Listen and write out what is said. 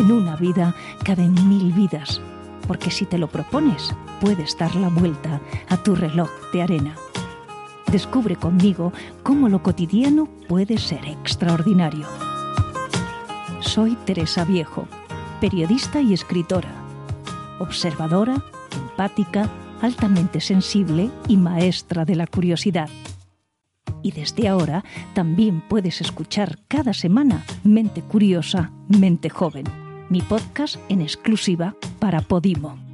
En una vida caben mil vidas, porque si te lo propones, puedes dar la vuelta a tu reloj de arena. Descubre conmigo cómo lo cotidiano puede ser extraordinario. Soy Teresa Viejo, periodista y escritora, observadora, empática, altamente sensible y maestra de la curiosidad. Y desde ahora también puedes escuchar cada semana Mente Curiosa, Mente Joven, mi podcast en exclusiva para Podimo.